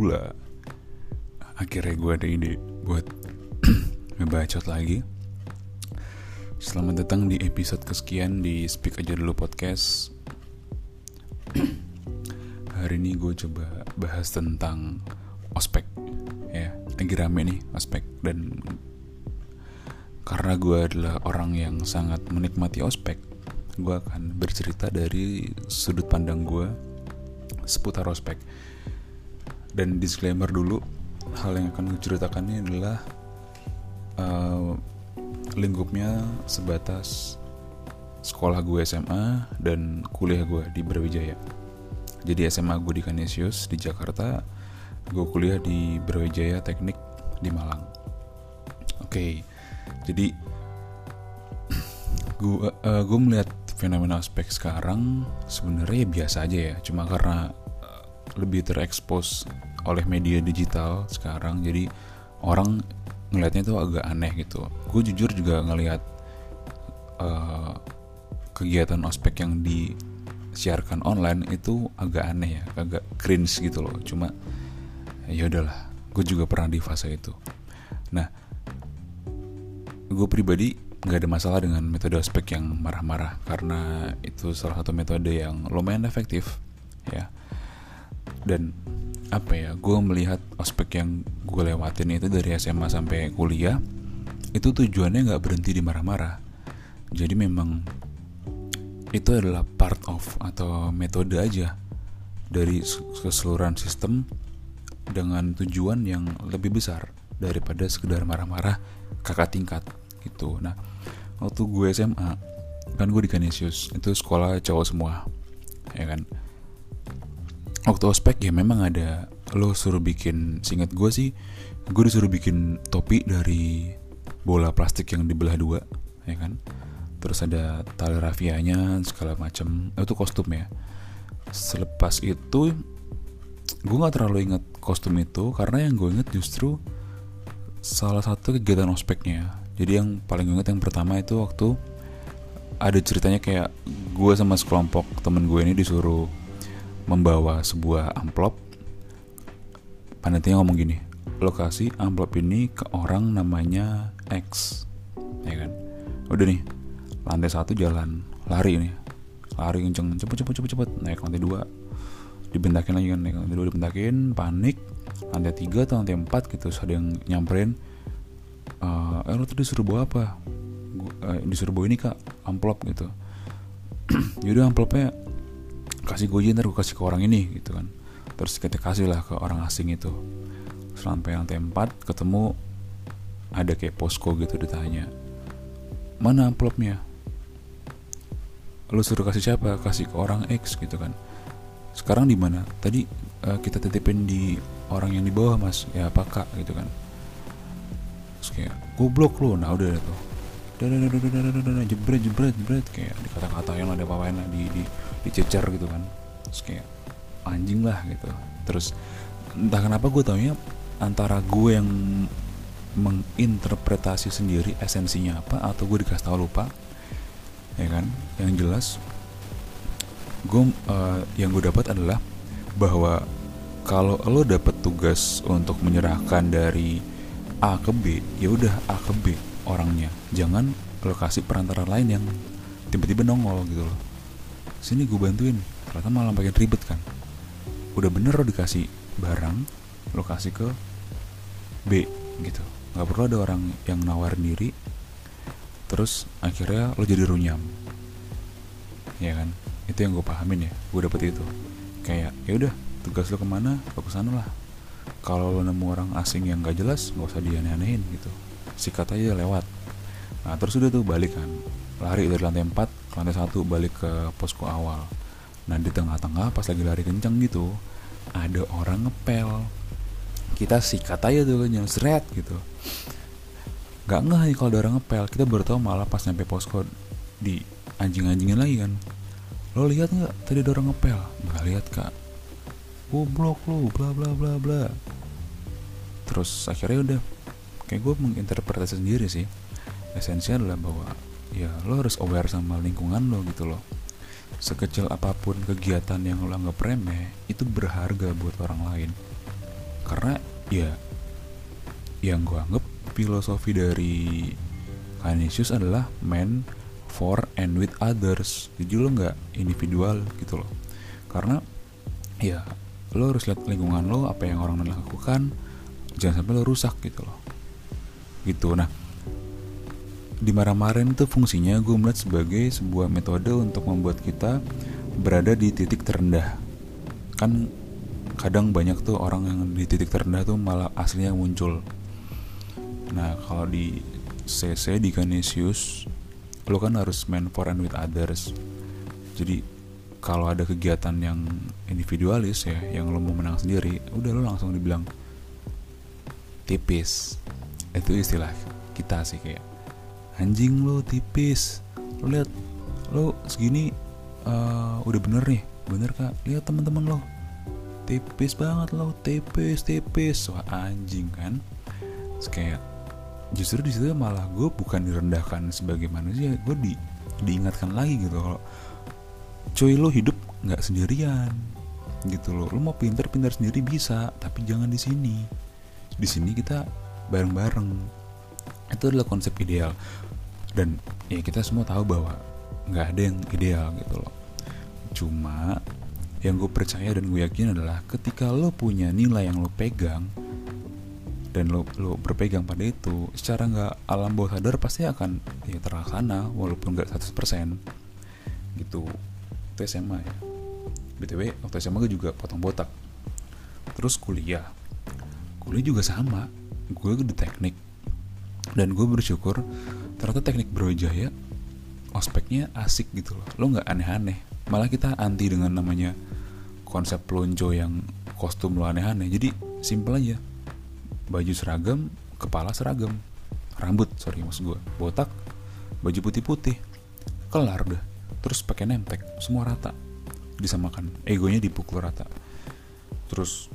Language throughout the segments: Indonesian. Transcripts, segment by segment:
gula. Akhirnya gue ada ide buat ngebacot lagi. Selamat datang di episode kesekian di Speak Aja Dulu Podcast. Hari ini gue coba bahas tentang ospek. Ya, lagi rame nih ospek Dan karena gue adalah orang yang sangat menikmati ospek gue akan bercerita dari sudut pandang gue seputar ospek dan disclaimer dulu hal yang akan gue ceritakan ini adalah uh, lingkupnya sebatas sekolah gue SMA dan kuliah gue di Brawijaya. Jadi SMA gue di Kanisius di Jakarta gue kuliah di Brawijaya Teknik di Malang. Oke okay, jadi gue uh, melihat fenomena ospek sekarang sebenarnya biasa aja ya. Cuma karena lebih terekspos oleh media digital sekarang. Jadi orang ngelihatnya tuh agak aneh gitu. Gue jujur juga ngelihat uh, kegiatan ospek yang disiarkan online itu agak aneh ya agak cringe gitu loh. Cuma ya udahlah gue juga pernah di fase itu. Nah gue pribadi nggak ada masalah dengan metode ospek yang marah-marah karena itu salah satu metode yang lumayan efektif ya dan apa ya gue melihat ospek yang gue lewatin itu dari SMA sampai kuliah itu tujuannya nggak berhenti di marah-marah. Jadi memang itu adalah part of atau metode aja dari keseluruhan sistem dengan tujuan yang lebih besar daripada sekedar marah-marah kakak tingkat gitu. Nah waktu gue SMA kan gue di Canisius itu sekolah cowok semua ya kan waktu ospek ya memang ada lo suruh bikin singkat gue sih gue disuruh bikin topi dari bola plastik yang dibelah dua ya kan? Terus ada tali rafianya segala macam itu kostum ya. Selepas itu gue nggak terlalu inget kostum itu karena yang gue inget justru salah satu kegiatan ospeknya jadi yang paling inget yang pertama itu waktu ada ceritanya kayak gue sama sekelompok temen gue ini disuruh membawa sebuah amplop. Panitianya ngomong gini lokasi amplop ini ke orang namanya X. Ya kan? Udah nih lantai satu jalan lari nih. Lari kenceng cepet cepet cepet cepet. Naik lantai dua. Dibentakin lagi kan naik lantai dua dibentakin panik. Lantai tiga atau lantai empat gitu ada yang nyamperin uh, eh lo tadi disuruh bawa apa? Gua, uh, disuruh bawa ini kak amplop gitu. Yaudah amplopnya kasih gue ntar gue kasih ke orang ini gitu kan. Terus kita kasih lah ke orang asing itu. Sampai lantai 4 ketemu ada kayak posko gitu ditanya mana amplopnya? Lu suruh kasih siapa? Kasih ke orang X gitu kan. Sekarang di mana? Tadi uh, kita titipin di orang yang di bawah mas. Ya apa kak? gitu kan. Terus kayak goblok lu. Nah udah tuh. Jebret jebret jebret. Kayak dikata yang ada apa-apain lah di, di dicecer gitu kan. Terus kayak anjing lah gitu. Terus entah kenapa gue taunya antara gue yang menginterpretasi sendiri esensinya apa atau gue dikasih tahu lupa ya kan? Yang jelas gue uh, yang gue dapat adalah bahwa kalau lo dapat tugas untuk menyerahkan dari A ke B ya udah A ke B orangnya. Jangan lokasi perantara lain yang tiba-tiba nongol gitu loh sini gue bantuin. Ternyata malah pengen ribet kan. Udah bener lo dikasih barang lokasi ke B gitu. Nggak perlu ada orang yang nawarin diri. Terus akhirnya lo jadi runyam. Ya kan? Itu yang gue pahamin ya. Gue dapet itu. Kayak ya udah tugas lo ke mana? Lo ke sana lah. Kalau lo nemu orang asing yang gak jelas nggak usah dianeh-anehin gitu. Sikat aja lewat. Nah terus udah tuh balik kan. Lari dari lantai 4 ke lantai 1 balik ke posko awal. Nah di tengah-tengah pas lagi lari kencang gitu ada orang ngepel. Kita sikat aja tuh nyesret gitu. Gak ngeh nih kalau ada orang ngepel. Kita baru malah pas nyampe posko di anjing-anjingin lagi kan. Lo lihat nggak tadi ada orang ngepel? Nggak lihat kak. Goblok lu bla bla bla bla. Terus akhirnya udah kayak gue menginterpretasi sendiri sih. Esensinya adalah bahwa ya lo harus aware sama lingkungan lo gitu loh. Sekecil apa pun kegiatan yang lo anggap remeh itu berharga buat orang lain. Karena ya yang gue anggap filosofi dari Canisius adalah man for and with others. Jadi lo nggak individual gitu loh. Karena ya lo harus lihat lingkungan lo apa yang orang lakukan jangan sampai lo rusak gitu loh. Gitu. Nah di marah-marahin itu fungsinya gue melihat sebagai sebuah metode untuk membuat kita berada di titik terendah. Kan kadang banyak tuh orang yang di titik terendah tuh malah aslinya muncul. Nah kalau di CC di Canisius lo kan harus main for and with others. Jadi kalau ada kegiatan yang individualis ya yang lo mau menang sendiri udah lo langsung dibilang tipis. Itu istilah kita sih kayak anjing lo tipis. Lo lihat lo segini uh, udah bener nih. Bener kak. Lihat teman-teman lo tipis banget lo tipis tipis. Wah anjing kan? Terus kayak justru di situ malah gue bukan direndahkan sebagai manusia. Gue di diingatkan lagi gitu kalau cuy lo hidup nggak sendirian. Gitu loh. Lo mau pinter-pinter sendiri bisa tapi jangan di sini. Di sini kita bareng-bareng. Itu adalah konsep ideal dan ya kita semua tahu bahwa nggak ada yang ideal gitu loh. Cuma yang gue percaya dan gue yakin adalah ketika lo punya nilai yang lo pegang dan lo lo berpegang pada itu secara nggak alam bawah sadar pasti akan ya terlaksana walaupun nggak 100% gitu. Itu SMA ya. Btw waktu SMA gue juga potong botak. Terus kuliah. Kuliah juga sama. Gue di teknik. Dan gue bersyukur ternyata teknik Brawijaya ospeknya asik gitu loh. Lo nggak aneh-aneh. Malah kita anti dengan namanya konsep lonjo yang kostum lo aneh-aneh. Jadi simple aja. Baju seragam kepala seragam. Rambut sorry maksud gue botak baju putih-putih. Kelar deh terus pakai nemtek semua rata. Disamakan. Egonya dipukul rata. Terus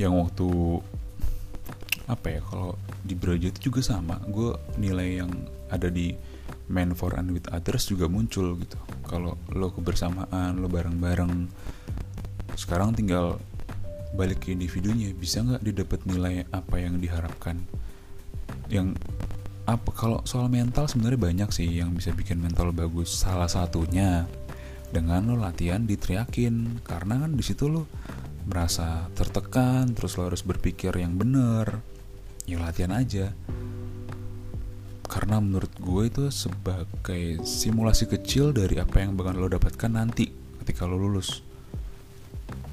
yang waktu apa ya kalau di Braja itu juga sama. Gue nilai yang ada di man for and with others juga muncul gitu. Kalau lo kebersamaan lo bareng-bareng sekarang tinggal balik ke individunya. Bisa nggak didapat nilai apa yang diharapkan? Yang apa kalau soal mental sebenarnya banyak sih yang bisa bikin mental bagus. Salah satunya dengan lo latihan diteriakin karena kan di situ lo merasa tertekan terus lo harus berpikir yang bener ya latihan aja. Karena menurut gue itu sebagai simulasi kecil dari apa yang bakal lo dapatkan nanti ketika lo lulus.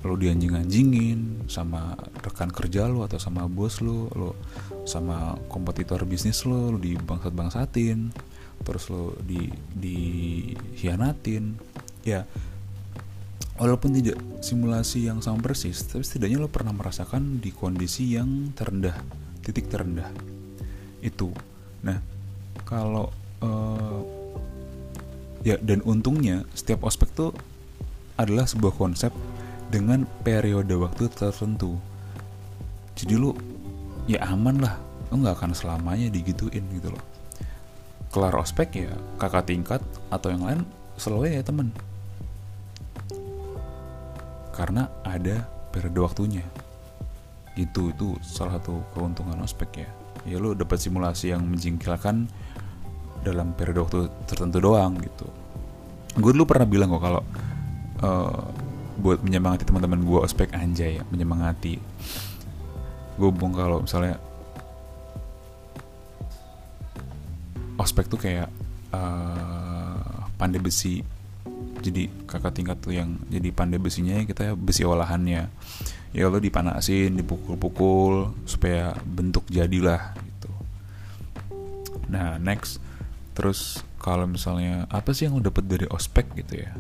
Lo dianjing-anjingin sama rekan kerja lo atau sama bos lo lo sama kompetitor bisnis lo lo dibangsat-bangsatin terus lo di dihianatin. Ya walaupun tidak simulasi yang sama persis tapi setidaknya lo pernah merasakan di kondisi yang terendah titik terendah. Itu. Nah kalau uh, ya dan untungnya setiap ospek tuh adalah sebuah konsep dengan periode waktu tertentu. Jadi lu ya aman lah. Lu nggak akan selamanya digituin gitu loh. Kelar ospek ya kakak tingkat atau yang lain selalu ya temen. Karena ada periode waktunya itu itu salah satu keuntungan ospek ya. Ya lu dapat simulasi yang menjengkelkan dalam periode waktu tertentu doang gitu. Gue dulu pernah bilang kok kalau uh, buat menyemangati teman-teman gue ospek anjay ya menyemangati. Gue bung kalau misalnya ospek tuh kayak uh, pandai besi. Jadi kakak tingkat tuh yang jadi pandai besinya kita besi olahannya ya lo dipanasin dipukul-pukul supaya bentuk jadilah gitu. Nah next. Terus kalau misalnya apa sih yang lo dapet dari ospek gitu ya?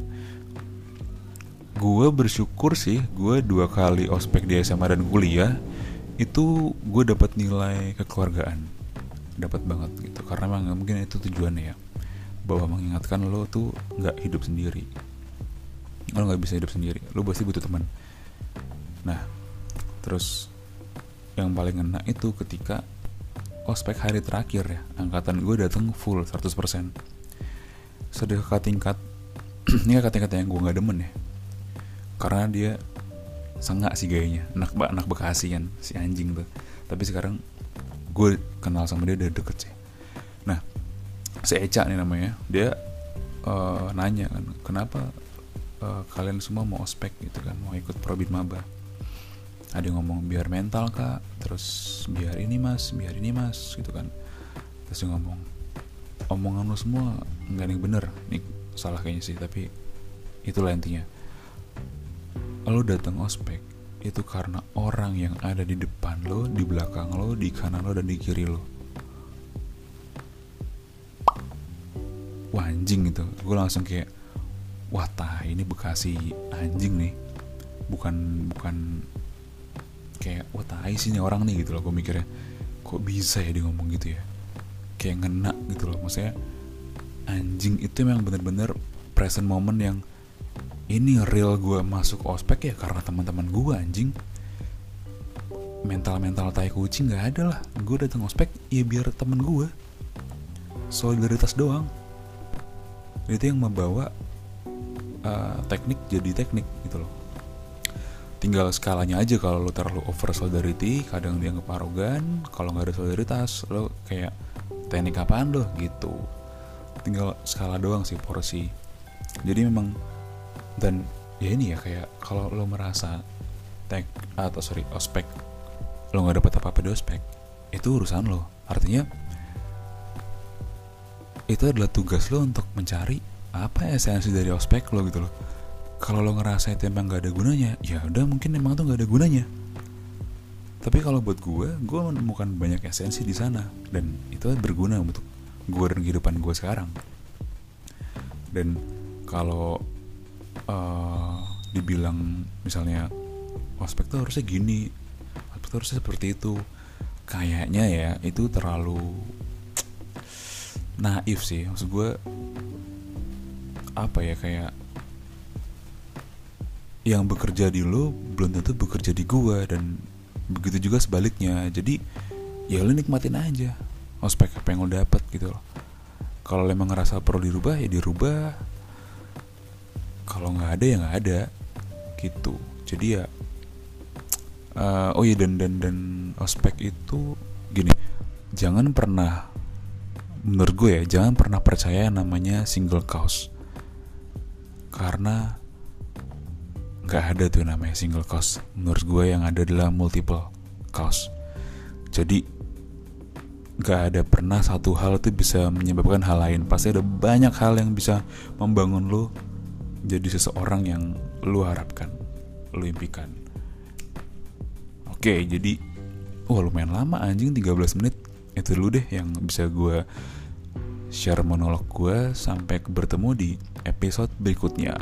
Gue bersyukur sih gue dua kali ospek di SMA dan kuliah itu gue dapat nilai kekeluargaan. Dapat banget gitu. Karena memang mungkin itu tujuannya ya. Bahwa mengingatkan lo tuh nggak hidup sendiri. Lo nggak bisa hidup sendiri. Lo pasti butuh teman nah terus yang paling enak itu ketika ospek hari terakhir ya angkatan gue datang full 100% sedih kakak tingkat ini kakak tingkat yang gue nggak demen ya. Karena dia sengak sih gayanya anak anak bekasi kan si anjing tuh. Tapi sekarang gue kenal sama dia udah deket sih. Nah si Eca nih namanya dia uh, nanya kan kenapa uh, kalian semua mau ospek gitu kan mau ikut probit maba ada yang ngomong biar mental kak. Terus biar ini mas biar ini mas gitu kan. Terus dia ngomong omongan lo semua nggak ada yang bener. Nih salah kayaknya sih tapi itulah intinya. Lo datang ospek itu karena orang yang ada di depan lo, di belakang lo, di kanan lo dan di kiri lo. Wah anjing gitu, gue langsung kayak, wah tah ini bekasi anjing nih, bukan bukan wah tai sih nih orang nih gitu loh gue mikirnya. Kok bisa ya dia ngomong gitu ya? Kayak ngena gitu loh. Maksudnya anjing itu memang bener-bener present moment yang ini real gue masuk ospek ya karena teman-teman gue anjing. Mental-mental tai kucing nggak ada lah. Gue datang ospek ya biar temen gue solidaritas doang. Itu yang membawa uh, teknik jadi teknik gitu loh tinggal skalanya aja kalau lo terlalu over solidarity kadang dia dianggap arogan kalau nggak ada solidaritas lo kayak teknik apaan lo? Gitu. Tinggal skala doang sih porsi. Jadi memang dan ya ini ya kayak kalau lo merasa tag atau sorry ospek lo nggak dapat apa-apa di ospek itu urusan lo. Artinya itu adalah tugas lo untuk mencari apa esensi dari ospek lo gitu loh kalau lo ngerasa itu emang gak ada gunanya ya udah mungkin emang tuh gak ada gunanya. Tapi kalau buat gue gue menemukan banyak esensi di sana dan itu berguna untuk gue dan kehidupan gue sekarang. Dan kalau uh, dibilang misalnya ospek tuh harusnya gini ospek tuh harusnya seperti itu kayaknya ya itu terlalu naif sih. Maksud gue apa ya kayak yang bekerja di lo belum tentu bekerja di gua dan begitu juga sebaliknya. Jadi ya lo nikmatin aja ospek apa yang lo dapet gitu loh. Kalau lo emang ngerasa perlu dirubah ya dirubah. Kalau nggak ada ya nggak ada gitu. Jadi ya uh, oh iya dan dan dan ospek itu gini jangan pernah menurut gue ya jangan pernah percaya namanya single cause. Karena gak ada tuh namanya single cause menurut gue yang ada adalah multiple cause jadi gak ada pernah satu hal itu bisa menyebabkan hal lain. Pasti ada banyak hal yang bisa membangun lo jadi seseorang yang lo harapkan lo impikan. Oke jadi wah lumayan lama anjing 13 menit. Itu dulu deh yang bisa gue share monolog gue sampai bertemu di episode berikutnya